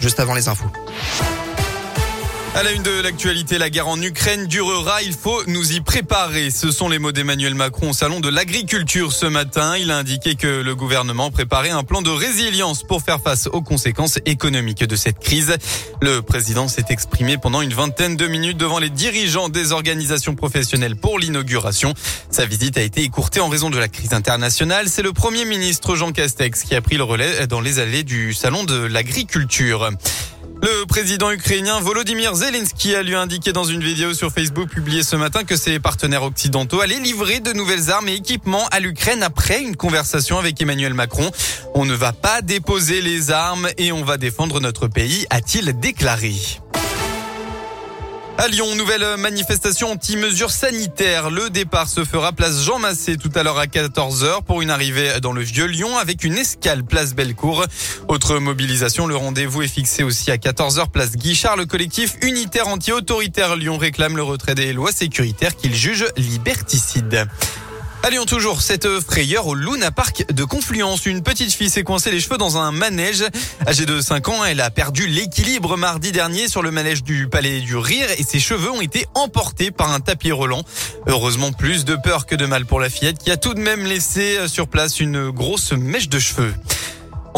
juste avant les infos. À la une de l'actualité, la guerre en Ukraine durera, il faut nous y préparer. Ce sont les mots d'Emmanuel Macron au salon de l'agriculture ce matin. Il a indiqué que le gouvernement préparait un plan de résilience pour faire face aux conséquences économiques de cette crise. Le président s'est exprimé pendant une vingtaine de minutes devant les dirigeants des organisations professionnelles pour l'inauguration. Sa visite a été écourtée en raison de la crise internationale. C'est le premier ministre Jean Castex qui a pris le relais dans les allées du salon de l'agriculture. Le président ukrainien Volodymyr Zelensky a lui indiqué dans une vidéo sur Facebook publiée ce matin que ses partenaires occidentaux allaient livrer de nouvelles armes et équipements à l'Ukraine après une conversation avec Emmanuel Macron. On ne va pas déposer les armes et on va défendre notre pays, a-t-il déclaré. À Lyon, nouvelle manifestation anti-mesures sanitaires. Le départ se fera place Jean Massé tout à l'heure à 14h pour une arrivée dans le Vieux Lyon avec une escale place Bellecour. Autre mobilisation, le rendez-vous est fixé aussi à 14h place Guichard. Le collectif unitaire anti-autoritaire Lyon réclame le retrait des lois sécuritaires qu'il juge liberticides. Allez, toujours cette frayeur au Luna Park de Confluence. Une petite fille s'est coincée les cheveux dans un manège. Âgée de 5 ans, elle a perdu l'équilibre mardi dernier sur le manège du Palais du Rire et ses cheveux ont été emportés par un tapis roulant. Heureusement, plus de peur que de mal pour la fillette qui a tout de même laissé sur place une grosse mèche de cheveux.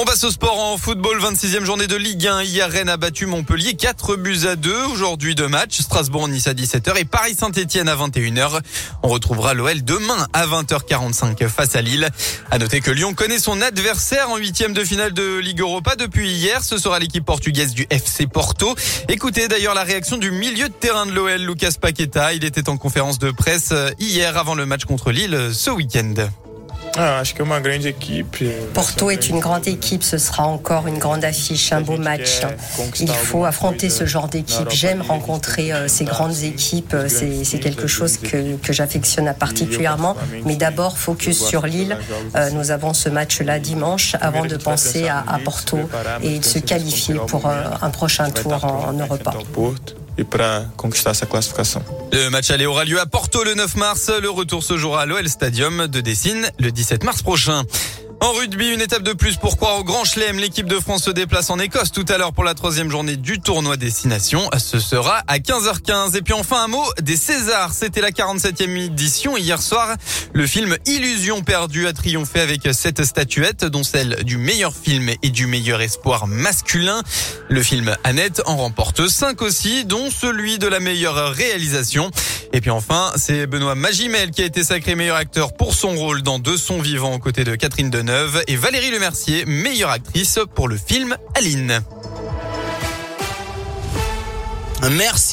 On passe au sport en football, 26e journée de Ligue 1. Hier, Rennes a battu Montpellier 4 buts à 2. Aujourd'hui, deux matchs. Strasbourg-Nice à 17h et Paris-Saint-Etienne à 21h. On retrouvera l'OL demain à 20h45 face à Lille. À noter que Lyon connaît son adversaire en huitième de finale de Ligue Europa depuis hier. Ce sera l'équipe portugaise du FC Porto. Écoutez d'ailleurs la réaction du milieu de terrain de l'OL, Lucas Paqueta. Il était en conférence de presse hier avant le match contre Lille ce week-end. Ah, Porto est une grande équipe, ce sera encore une grande affiche, un beau match. Il faut affronter ce genre d'équipe. J'aime rencontrer euh, ces grandes équipes, c'est quelque chose que, que j'affectionne particulièrement. Mais d'abord, focus sur Lille. Euh, nous avons ce match-là dimanche avant de penser à, à, Porto et de se qualifier pour euh, un prochain tour en, en Europa et para sa classification. Le match aller aura lieu à Porto le 9 mars. Le retour se jouera à l'OL Stadium de Dessine le 17 mars prochain. En rugby, une étape de plus pour croire au Grand Chelem. L'équipe de France se déplace en Écosse tout à l'heure pour la troisième journée du tournoi Destination. Ce sera à 15h15. Et puis enfin un mot des Césars. C'était la 47e édition hier soir. Le film Illusion perdue a triomphé avec sept statuettes, dont celle du meilleur film et du meilleur espoir masculin. Le film Annette en remporte cinq aussi, dont celui de la meilleure réalisation. Et puis enfin, c'est Benoît Magimel qui a été sacré meilleur acteur pour son rôle dans Deux sons vivants aux côtés de Catherine Deneuve et Valérie Lemercier, meilleure actrice pour le film Aline. Merci.